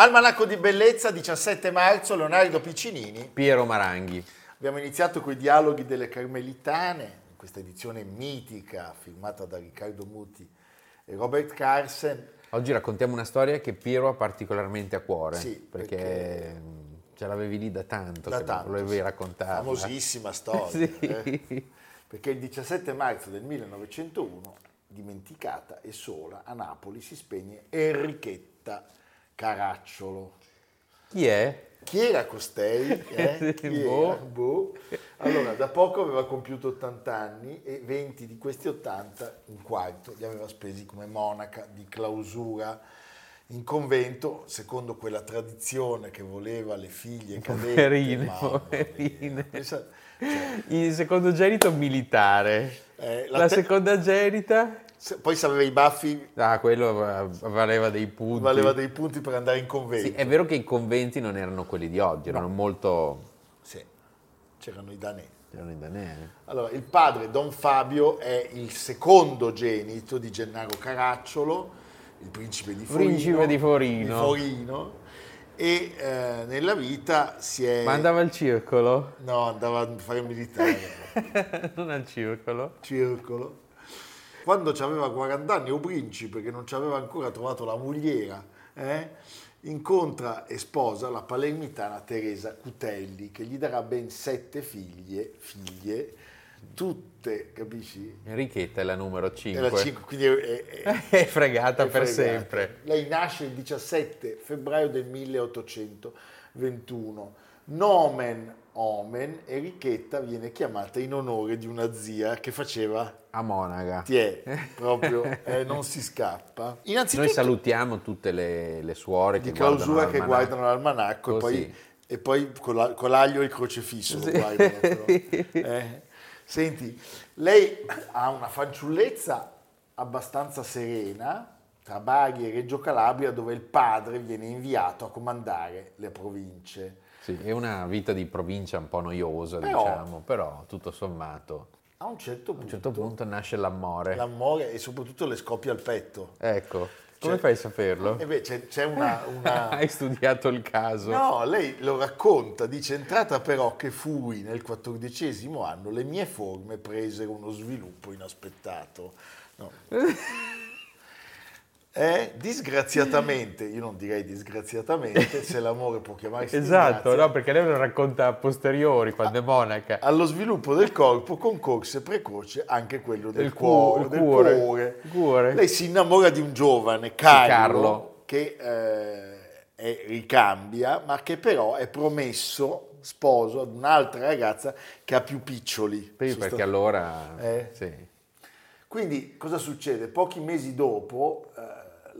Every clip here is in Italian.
Almanacco di bellezza, 17 marzo, Leonardo Piccinini. Piero Maranghi. Abbiamo iniziato con i dialoghi delle Carmelitane, questa edizione mitica firmata da Riccardo Muti e Robert Carsen. Oggi raccontiamo una storia che Piero ha particolarmente a cuore, Sì, perché, perché- ce l'avevi lì da tanto, Da tanto, volevi sì. raccontarla. Famosissima storia. Sì. eh? Perché il 17 marzo del 1901, dimenticata e sola, a Napoli si spegne Enrichetta Caracciolo. Chi è? Chi era costei? Eh? Chi Boh. era? Boh. Allora, da poco aveva compiuto 80 anni e 20 di questi 80, un quarto, li aveva spesi come monaca di clausura in convento, secondo quella tradizione che voleva le figlie cadette. Poverine, mamma poverine. Cioè, Il secondogenito militare. eh, La, te- secondagenita? se- poi se aveva i baffi Ah, quello eh, valeva dei punti. valeva dei punti per andare in convento. Sì, è vero che i conventi non erano quelli di oggi, erano molto... Sì, c'erano i danesi. erano i danesi. Allora, il padre Don Fabio è il secondogenito di Gennaro Caracciolo, il principe di Forino. Principe di Forino. di Forino, e eh, nella vita si è... Ma andava al circolo? No, andava a fare il militare, non al circolo. circolo. Quando aveva 40 anni, o principe, che non ci aveva ancora trovato la mogliera, eh, incontra e sposa la palermitana Teresa Cutelli, che gli darà ben sette figlie, figlie tutte, capisci? Enrichetta è la numero 5. Era cinque, quindi è, è- È fregata è per fregata. sempre. Lei nasce il 17 febbraio del 1821. Nomen omen, Enrichetta viene chiamata in onore di una zia che faceva A Monaca. Tiè, proprio eh, non si scappa. Innanzitutto Noi salutiamo tutte le, le suore di che clausura guardano che guardano l'almanacco e poi, e poi con, la- con l'aglio e il crocefisso però. Eh, Senti, lei ha una fanciullezza abbastanza serena tra Bari e Reggio Calabria dove il padre viene inviato a comandare le province. Sì, è una vita di provincia un po' noiosa, Però- diciamo, però tutto sommato. A un certo A un punto, certo punto nasce l'amore. l'amore e soprattutto le scoppia al petto. Ecco, come Cioè- fai a saperlo? E beh, c'è, c'è una- una, Hai studiato il caso? No, lei lo racconta, dice entrata però che fui nel quattordicesimo anno, le mie forme presero uno sviluppo inaspettato. No. Eh, disgraziatamente, io non direi disgraziatamente, se l'amore può chiamarsi Esatto, no, perché lei lo racconta a posteriori, quando è monaca. allo sviluppo del corpo concorse precoce anche quello del, cu- cuore, il del cuore. cuore. Il cuore. Lei si innamora di un giovane, Carlo, Carlo. che eh, è- ricambia, ma che però è promesso sposo ad un'altra ragazza che ha più piccioli. Perché sta- allora... Eh. Sì. Quindi cosa succede? Pochi mesi dopo eh,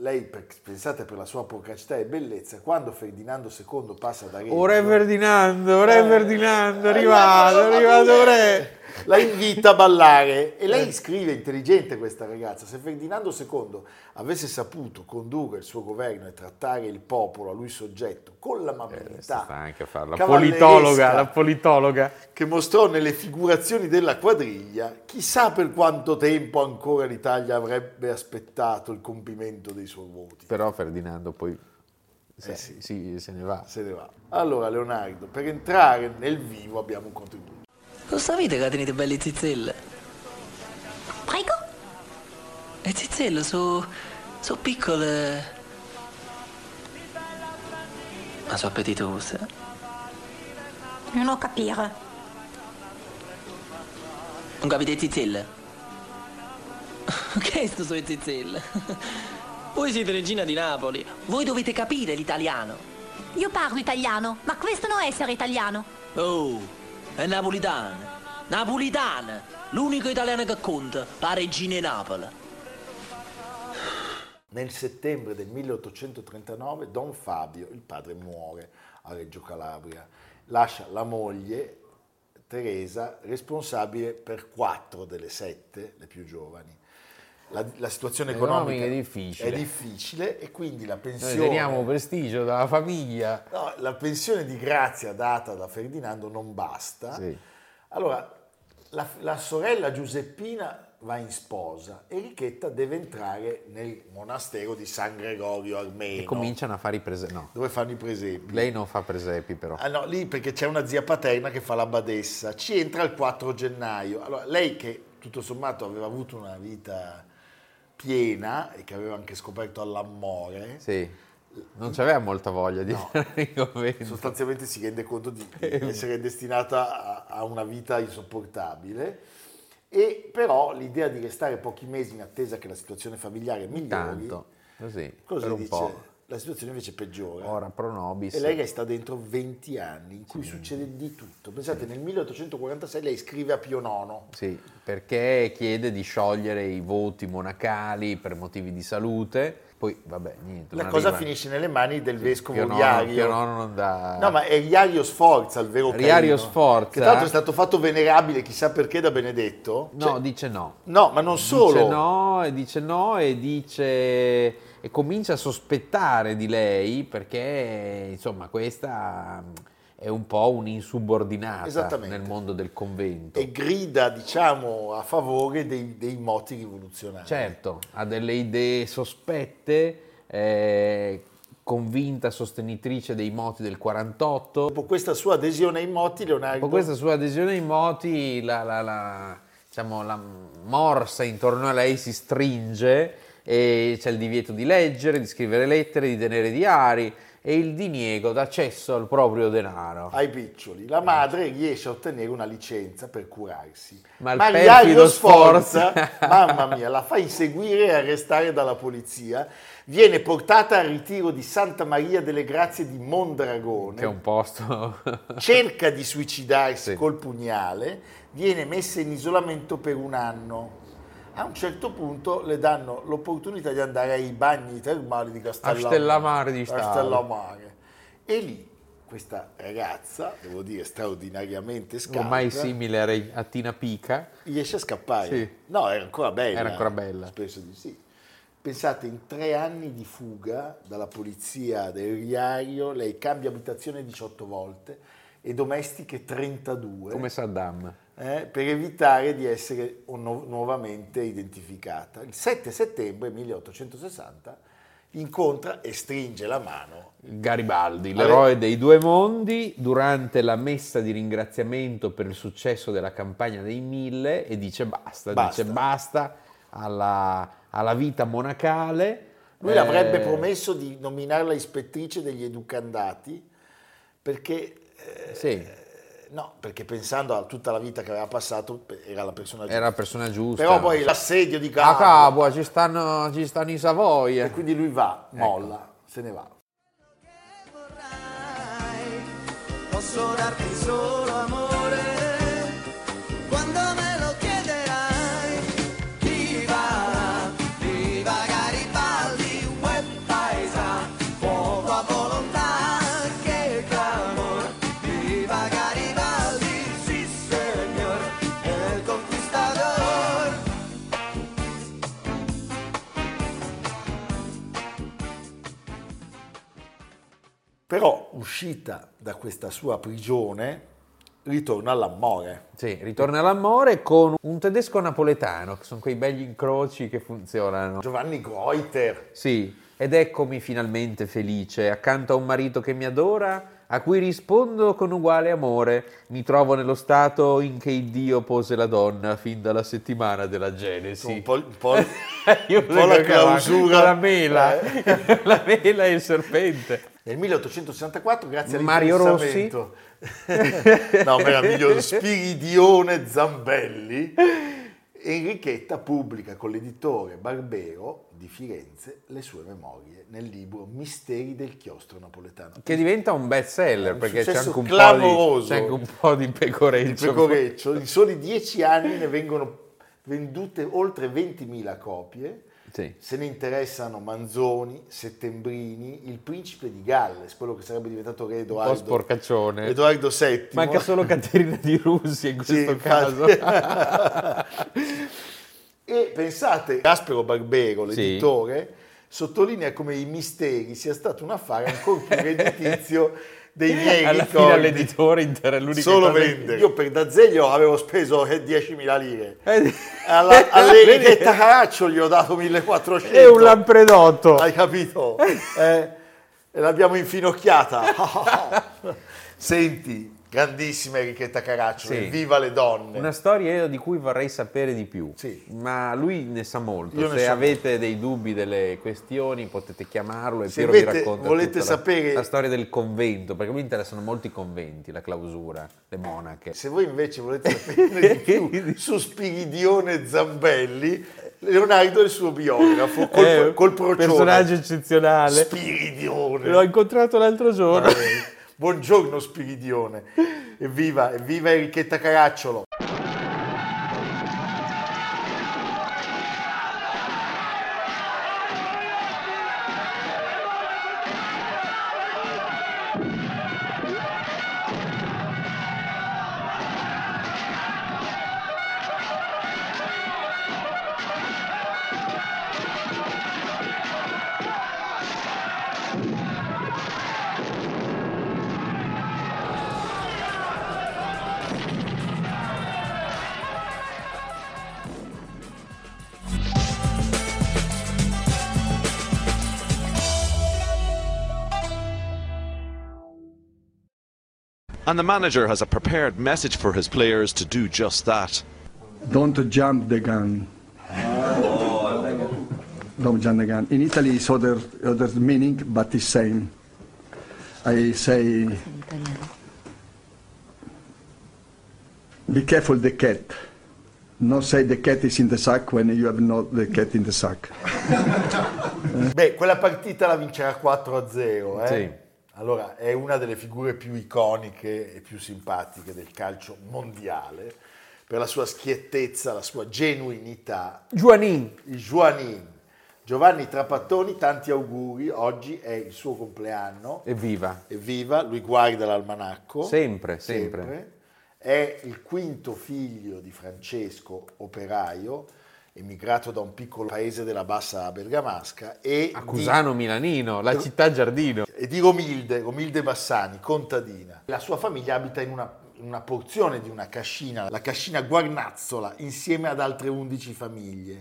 lei, pensate per la sua procacità e bellezza, quando Ferdinando II passa da Reggio... O re Ferdinando, re Eh, Ferdinando, è eh, arrivato, è arrivato re. La invita a ballare e lei scrive, intelligente questa ragazza, se Ferdinando II avesse saputo condurre il suo governo e trattare il popolo a lui soggetto con l'amabilità anche a fare la politologa, la politologa. che mostrò nelle figurazioni della quadriglia, chissà per quanto tempo ancora l'Italia avrebbe aspettato il compimento dei suoi voti. Però Ferdinando poi se, Eh sì. sì, se ne va. Se ne va. Allora Leonardo, per entrare nel vivo abbiamo un contributo. Lo sapete che tenete belle zizzelle? Prego? Le zizzelle sono so piccole, ma sono appetitose. Non ho capire. Non capite zizzelle? Che sto sono le zizzelle? Voi siete regina di Napoli, voi dovete capire l'italiano. Io parlo italiano, ma questo non è essere italiano. Oh, è napolitana. Napolitana, l'unico italiano che conta, la regina di Napoli. Nel settembre del 1839 Don Fabio, il padre, muore a Reggio Calabria. Lascia la moglie, Teresa, responsabile per quattro delle sette, le più giovani. La, la situazione economica Economica è difficile. è difficile e quindi la Noi pensione, teniamo prestigio dalla famiglia. no, la pensione di grazia data da Ferdinando non basta. Sì. Allora, la, la sorella Giuseppina va in sposa e Richetta deve entrare nel monastero di San Gregorio Armeno, E cominciano a fare i presepi. No, dove fanno i presepi. lei non fa presepi però. Ah no, lì perché c'è una zia paterna che fa la badessa. Ci entra il 4 gennaio. Allora, lei che tutto sommato aveva avuto una vita piena e che aveva anche scoperto all'amore, Sì. Non c'aveva molta voglia di in convento. sostanzialmente si rende conto di, di essere destinata a, a una vita insopportabile. E però l'idea di restare pochi mesi in attesa che la situazione familiare migliori, Tanto, così, cosa per un dice? po'. La situazione invece peggiora. Ora pro nobis. E lei resta dentro 20 anni in cui succede di tutto. Pensate, nel 1846 lei scrive a Pio IX. Sì, perché chiede di sciogliere i voti monacali per motivi di salute. Poi, vabbè, niente. La cosa arriva- finisce nelle mani del vescovo Pio Iario. Pio IX non dà... No, ma è Iario Sforza il vero Iario Sforza. Che tra l'altro è stato fatto venerabile chissà perché da Benedetto. No, Cioè- dice no. no, ma non solo. Dice no, e dice no, e dice... E comincia a sospettare di lei perché, insomma, questa è un po' un'insubordinata nel mondo del convento. E grida, diciamo, a favore dei, dei moti rivoluzionari. Certo, ha delle idee sospette, è convinta sostenitrice dei moti del 48. Dopo questa sua adesione ai moti, Leonardo... Dopo questa sua adesione ai moti, la, la- la- diciamo, la morsa intorno a lei si stringe e c'è il divieto di leggere, di scrivere lettere, di tenere diari e il diniego d'accesso al proprio denaro. ai piccioli. La madre riesce a ottenere una licenza per curarsi. Ma il Iario perfido Sforza, Sforza- mamma mia, la fa inseguire e arrestare dalla polizia. Viene portata al ritiro di Santa Maria delle Grazie di Mondragone. Che è un posto... Cerca di suicidarsi Sì. col pugnale, viene messa in isolamento per un anno. A un certo punto le danno l'opportunità di andare ai bagni termali di Castellamare. A Stellamare di. Castellamare. E lì questa ragazza, devo dire straordinariamente scaltra, ormai simile a, Tina Pica. riesce a scappare. Sì. No, era ancora bella. Era ancora bella. Spesso di sì. Pensate, in tre anni di fuga dalla polizia del Riario, lei cambia abitazione 18 volte e domestiche 32 Come Saddam. Eh, per evitare di essere nu- nuovamente identificata. Il 7 settembre 1860 incontra e stringe la mano Garibaldi, l'eroe dei due mondi, durante la messa di ringraziamento per il successo della campagna dei mille e dice basta, Basta. dice basta alla, alla vita monacale. Lui Eh, avrebbe promesso di nominarla ispettrice degli educandati perché, eh, Sì, no, perché pensando a tutta la vita che aveva passato era la persona giusta. era la persona giusta. Però poi l'assedio di A Capua Capua ci stanno, ci stanno i Savoia. e quindi lui va, Ecco. molla, se ne va. vorrai, posso darti solo amore. Quando uscita da questa sua prigione, ritorna all'amore. Sì, ritorna all'amore con un tedesco napoletano, che sono quei begli incroci che funzionano. Giovanni Greuter, Sì, ed eccomi finalmente felice, accanto a un marito che mi adora, a cui rispondo con uguale amore. Mi trovo nello stato in che il Dio pose la donna fin dalla settimana della Genesi. un po', un po', Io un po' la clausura. La mela, Eh. la mela e il serpente. Nel 1864, grazie Mario all'interessamento- no, meraviglioso, Spiridione Zambelli, Enrichetta pubblica con l'editore Barbero di Firenze le sue memorie nel libro Misteri del chiostro napoletano. Che diventa un best seller Un perché c'è anche, un di, c'è anche un po' di pecoreccio. pecoreccio, in soli dieci anni ne vengono vendute oltre 20.000 copie. Sì. Se ne interessano Manzoni, Settembrini, il principe di Galles, quello che sarebbe diventato re Un po' Edoardo, sporcaccione. Edoardo VII. Manca solo Caterina di Russia in questo Sì, caso. e pensate, Gaspero Barbero, Sì. l'editore, sottolinea come i misteri sia stato un affare ancora più redditizio dei miei Alla fine ricordi. all'editore intera è l'unica Solo vendere. Io per D'Azeglio avevo speso eh, 10.000 lire. Eh, Alla, all'Enrichetta Caraccio gli ho dato 1400. È un lampredotto. Hai capito? Eh, e l'abbiamo infinocchiata. Senti, grandissima Enrichetta Caraccio, Sì. viva le donne. Una storia di cui vorrei sapere di più, Sì. ma lui ne sa molto. Io Se so avete dei dubbi, delle questioni, potete chiamarlo e Se Piero vi avete- racconta volete tutta la- sapere- la, storia del convento, perché mi interessano molto i conventi, la clausura, le monache. Se voi invece volete saperne di più su Spiridione Zambelli, Leonardo è il suo biografo, col, Eh, col procione. personaggio eccezionale. Spiridione. L'ho incontrato l'altro giorno. Eh, Buongiorno Spiridione. Evviva, evviva Enrichetta Caracciolo. And the manager has a prepared message for his players to do just that. Don't jump the gun. Don't jump the gun. In Italy, it's other other meaning, but the same. I say, be careful the cat. Not say the cat is in the sack when you have not the cat in the sack. Beh, quella partita la vincerà 4-0, eh? Sì. Allora, è una delle figure più iconiche e più simpatiche del calcio mondiale per la sua schiettezza, la sua genuinità. Il Juanin. Giovanni Trapattoni, tanti auguri, oggi è il suo compleanno. evviva. Evviva, lui guarda l'almanacco. Sempre, sempre. È il quinto figlio di Francesco, operaio, emigrato da un piccolo paese della bassa bergamasca e A di- Cusano Milanino, la città giardino. E di Romilde, Romilde Bassani, contadina. La sua famiglia abita in una, in una porzione di una cascina, la cascina Guarnazzola, insieme ad altre 11 famiglie.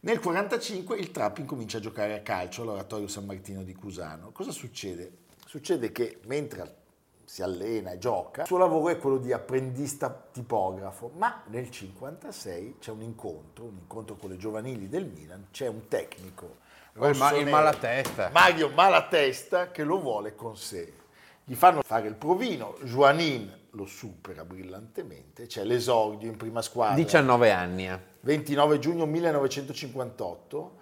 Nel 1945 il Trappi comincia a giocare a calcio all'Oratorio San Martino di Cusano. Cosa succede? Succede che mentre si allena e gioca, il suo lavoro è quello di apprendista tipografo, ma nel 1956 c'è un incontro, un incontro con le giovanili del Milan, c'è un tecnico. Il ma- il Malatesta. Mario Malatesta che lo vuole con sé. Gli fanno fare il provino, Juanin lo supera brillantemente, c'è l'esordio in prima squadra. 19 anni. eh. 29 giugno 1958,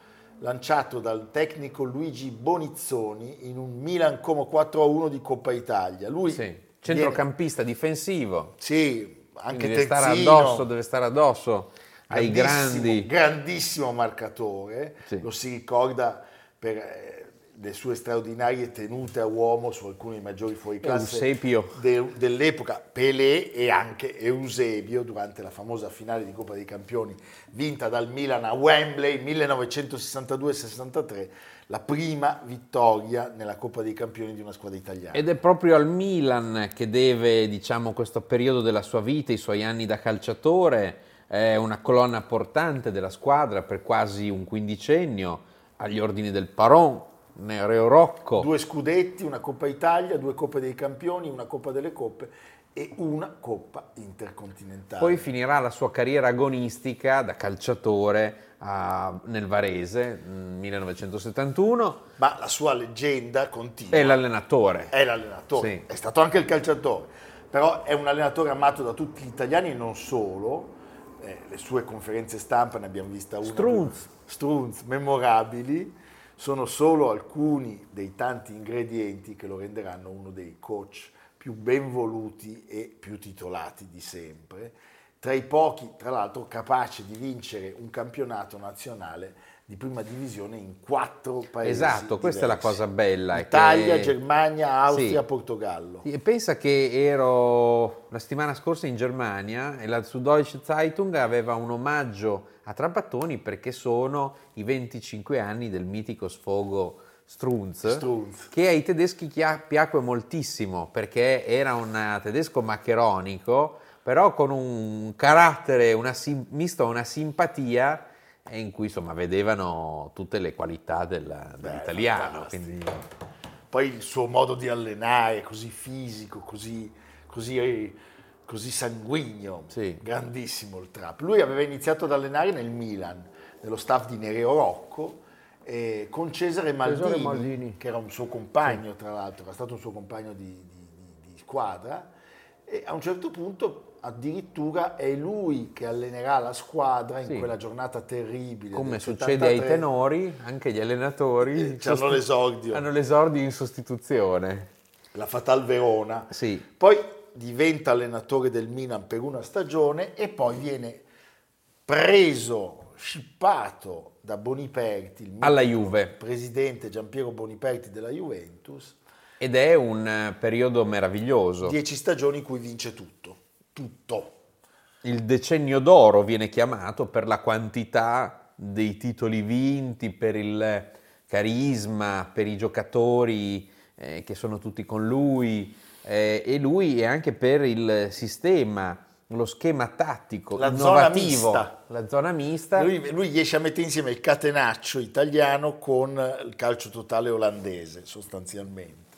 lanciato dal tecnico Luigi Bonizzoni in un Milan Como 4-1 di Coppa Italia. Lui Sì. viene- Centrocampista difensivo. sì, anche Quindi deve stare terzino, addosso, deve stare addosso ai grandissimo- grandi. grandissimo marcatore, Sì. lo si ricorda per eh, le sue straordinarie tenute a uomo su alcuni dei maggiori fuoriclasse de- dell'epoca, Pelé e anche Eusebio durante la famosa finale di Coppa dei Campioni vinta dal Milan a Wembley 1962-63, la prima vittoria nella Coppa dei Campioni di una squadra italiana. Ed è proprio al Milan che deve, diciamo, questo periodo della sua vita, i suoi anni da calciatore, è una colonna portante della squadra per quasi un quindicennio, agli ordini del Paron, Nereo Rocco. Due scudetti, una Coppa Italia, due Coppe dei Campioni, una Coppa delle Coppe e una Coppa Intercontinentale. Poi finirà la sua carriera agonistica da calciatore a- nel Varese, mm, 1971, Ma la sua leggenda continua. e l'allenatore. È l'allenatore, Sì. è stato anche il calciatore, però è un allenatore amato da tutti gli italiani e non solo. Eh, le sue conferenze stampa ne abbiamo vista una. Strunz. Strunz, memorabili, sono solo alcuni dei tanti ingredienti che lo renderanno uno dei coach più ben voluti e più titolati di sempre. Tra i pochi, tra l'altro, capaci di vincere un campionato nazionale di prima divisione in quattro paesi. Esatto, questa è la diversi. cosa bella, Italia, che- Germania, Austria, Sì. Portogallo. E pensa che ero la settimana scorsa in Germania e la Süddeutsche Zeitung aveva un omaggio a Trapattoni perché sono i 25 anni del mitico sfogo Strunz, Strunz. che ai tedeschi piacque moltissimo perché era un tedesco maccheronico, però con un carattere una sim- misto a una simpatia e in cui insomma vedevano tutte le qualità del- dell'italiano. Quindi, Poi il suo modo di allenare, così fisico, così, così, così sanguigno, Sì. grandissimo il trap. Lui aveva iniziato ad allenare nel Milan, nello staff di Nereo Rocco, eh, con Cesare Maldini, Cesare Maldini. che era un suo compagno, tra l'altro, era stato un suo compagno di, di- di- di squadra, e a un certo punto addirittura è lui che allenerà la squadra in Sì. quella giornata terribile. Come succede ai 73. tenori, anche gli allenatori Eh, hanno l'esordio. hanno l'esordio in sostituzione. la Fatal Verona. Sì. Poi diventa allenatore del Milan per una stagione e poi viene preso, scippato da Boniperti, il Alla Juve. presidente Giampiero Boniperti della Juventus, Ed è un eh, periodo meraviglioso. dieci stagioni in cui vince tutto, tutto. Il decennio d'oro viene chiamato per la quantità dei titoli vinti, per il carisma, per i giocatori eh, che sono tutti con lui eh, e lui e anche per il sistema, lo schema tattico La zona innovativo, mista. la zona mista. Lui, lui riesce a mettere insieme il catenaccio italiano con il calcio totale olandese, sostanzialmente.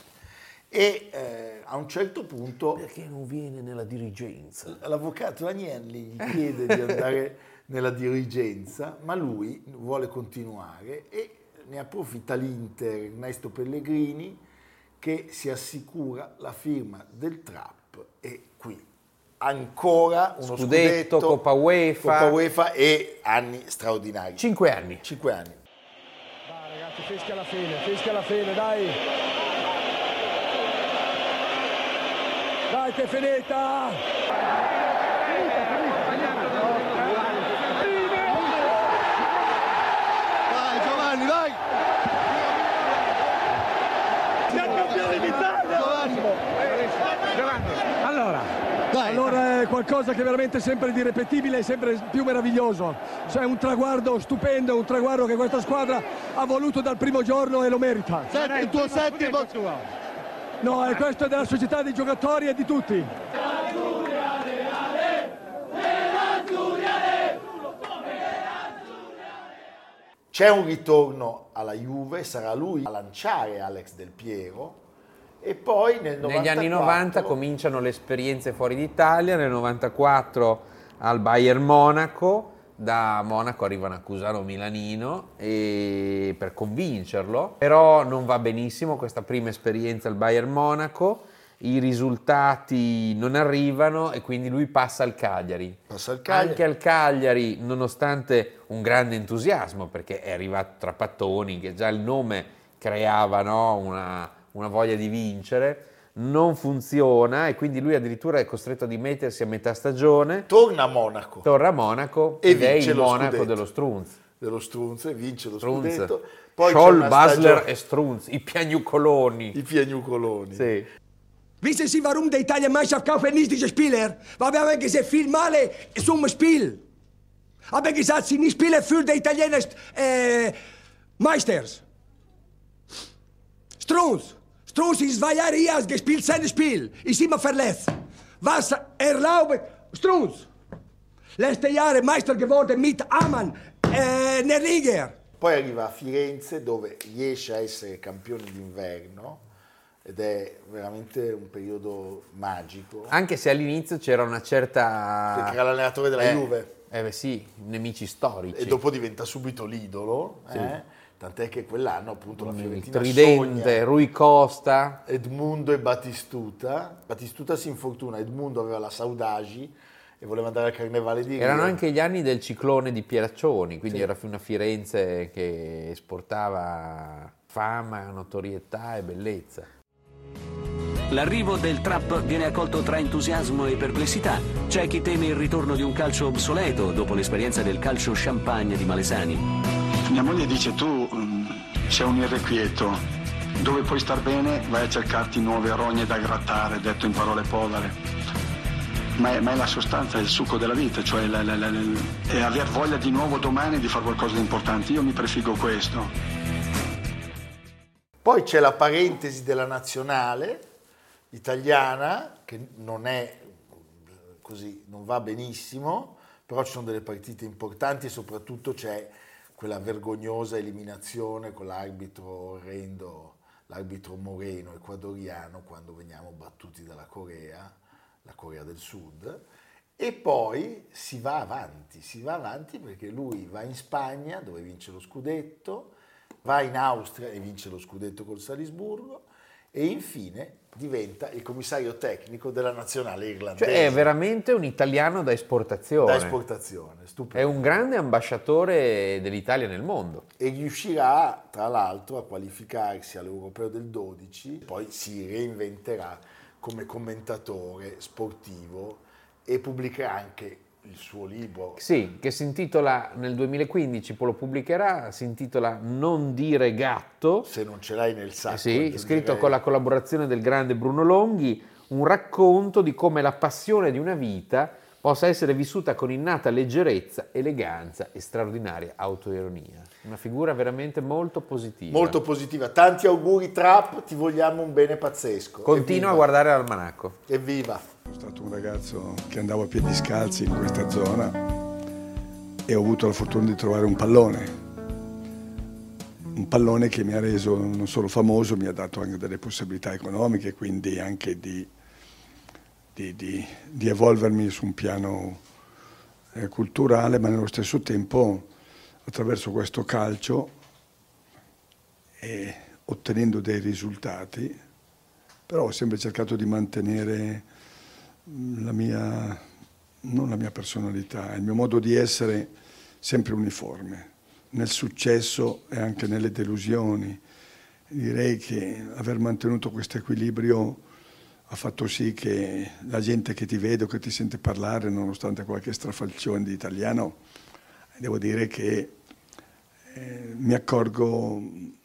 E eh, a un certo punto Perché non viene nella dirigenza? L'avvocato Agnelli gli chiede di andare nella dirigenza, ma lui vuole continuare e ne approfitta l'Inter Ernesto Pellegrini che si assicura la firma del Trap e qui ancora uno Scudetto, scudetto, Coppa UEFA. Coppa UEFA e anni straordinari. Cinque anni. Cinque anni. Dai ragazzi, fischia la fine, fischia la fine, dai! Dai che è finita! Dai Giovanni, dai! Siamo campioni d'Italia! Giovanni! Allora, allora è qualcosa che è veramente sempre di irripetibile e sempre più meraviglioso. Cioè un traguardo stupendo, un traguardo che questa squadra ha voluto dal primo giorno e lo merita. Senti, il tuo settimo... No, e questo è della società dei giocatori e di tutti. C'è un ritorno alla Juve, sarà lui a lanciare Alex Del Piero e poi nel 94, Negli anni 90 cominciano le esperienze fuori d'Italia, nel 94 al Bayern Monaco, da Monaco arrivano a Cusano Milanino e per convincerlo, però non va benissimo questa prima esperienza al Bayern Monaco, i risultati non arrivano e quindi lui passa al Cagliari. Passa al Cagliari. Anche al Cagliari, nonostante un grande entusiasmo, perché è arrivato Trapattoni, che già il nome creava no, una, una voglia di vincere, non funziona e quindi lui addirittura è costretto a dimettersi a metà stagione, torna a Monaco. torna a Monaco E ed è vince il lo Monaco scudetto. dello Strunz. dello Strunz e vince lo Strunz. scudetto. Poi c'è Scholl, Basler stagione- e Strunz, i piagnucoloni. i piagnucoloni. Sì. Wissen Sie, warum die Italienmeisterschaft kaufen nicht diese Spieler? Weil wir haben gesehen, viel Male zum Spiel. Aber gesagt, sie nicht spielen für die italienischen äh, Meisters. Strunz. Jahre hier hat gespielt, sein Spiel. Ist immer verletzt. Was erlaubt Strunz? Letzte Jahre Meister geworden mit Amann, äh, Nerliger. Poi arriva a Firenze dove riesce a essere campione d'inverno ed è veramente un periodo magico. Anche se all'inizio c'era una certa... Perché era l'allenatore della Eh, Juve Eh beh sì, nemici storici. e dopo diventa subito l'idolo, eh? Tant'è che quell'anno appunto la il Fiorentina tridente, sogna Rui Costa. Edmundo e Battistuta. Battistuta si infortuna, Edmundo aveva la Saudagi e voleva andare al Carnevale di Rio. Erano anche gli anni del ciclone di Pieraccioni, quindi era una Firenze che esportava fama, notorietà e bellezza. L'arrivo del trap viene accolto tra entusiasmo e perplessità. C'è chi teme il ritorno di un calcio obsoleto dopo l'esperienza del calcio champagne di Malesani. Mia moglie dice tu sei un irrequieto, dove puoi star bene vai a cercarti nuove rogne da grattare, detto in parole povere. Ma è, ma è la sostanza, è il succo della vita, cioè la- la- la- è aver voglia di nuovo domani di fare qualcosa di importante. Io mi prefiggo questo. Poi c'è la parentesi della nazionale italiana, che non è così, non va benissimo, però ci sono delle partite importanti e soprattutto c'è quella vergognosa eliminazione con l'arbitro orrendo, l'arbitro Moreno ecuadoriano quando veniamo battuti dalla Corea, la Corea del Sud. E poi si va avanti, si va avanti perché lui va in Spagna dove vince lo scudetto, va in Austria e vince lo scudetto col Salisburgo e infine diventa il commissario tecnico della nazionale irlandese. Cioè è veramente un italiano da esportazione. da esportazione, È stupendo. un grande ambasciatore dell'Italia nel mondo. E riuscirà tra l'altro a qualificarsi all'Europeo del 12, poi si reinventerà come commentatore sportivo e pubblicherà anche il suo libro Sì, che si intitola nel 2015, poi lo pubblicherà, si intitola Non dire gatto. Se non ce l'hai nel sacco. Eh sì, scritto con la collaborazione del grande Bruno Longhi, un racconto di come la passione di una vita possa essere vissuta con innata leggerezza, eleganza e straordinaria autoironia. Una figura veramente molto positiva. Molto positiva. Tanti auguri Trap, ti vogliamo un bene pazzesco. Continua a guardare l'almanacco. Evviva. Sono stato un ragazzo che andavo a piedi scalzi in questa zona e ho avuto la fortuna di trovare un pallone. Un pallone che mi ha reso non solo famoso, mi ha dato anche delle possibilità economiche, quindi anche di, di- di- di evolvermi su un piano eh, culturale, ma nello stesso tempo attraverso questo calcio e ottenendo dei risultati, però ho sempre cercato di mantenere la mia, non la mia personalità, il mio modo di essere sempre uniforme, nel successo e anche nelle delusioni. Direi che aver mantenuto questo equilibrio ha fatto sì che la gente che ti vede o che ti sente parlare, nonostante qualche strafalcione di italiano, devo dire che eh, mi accorgo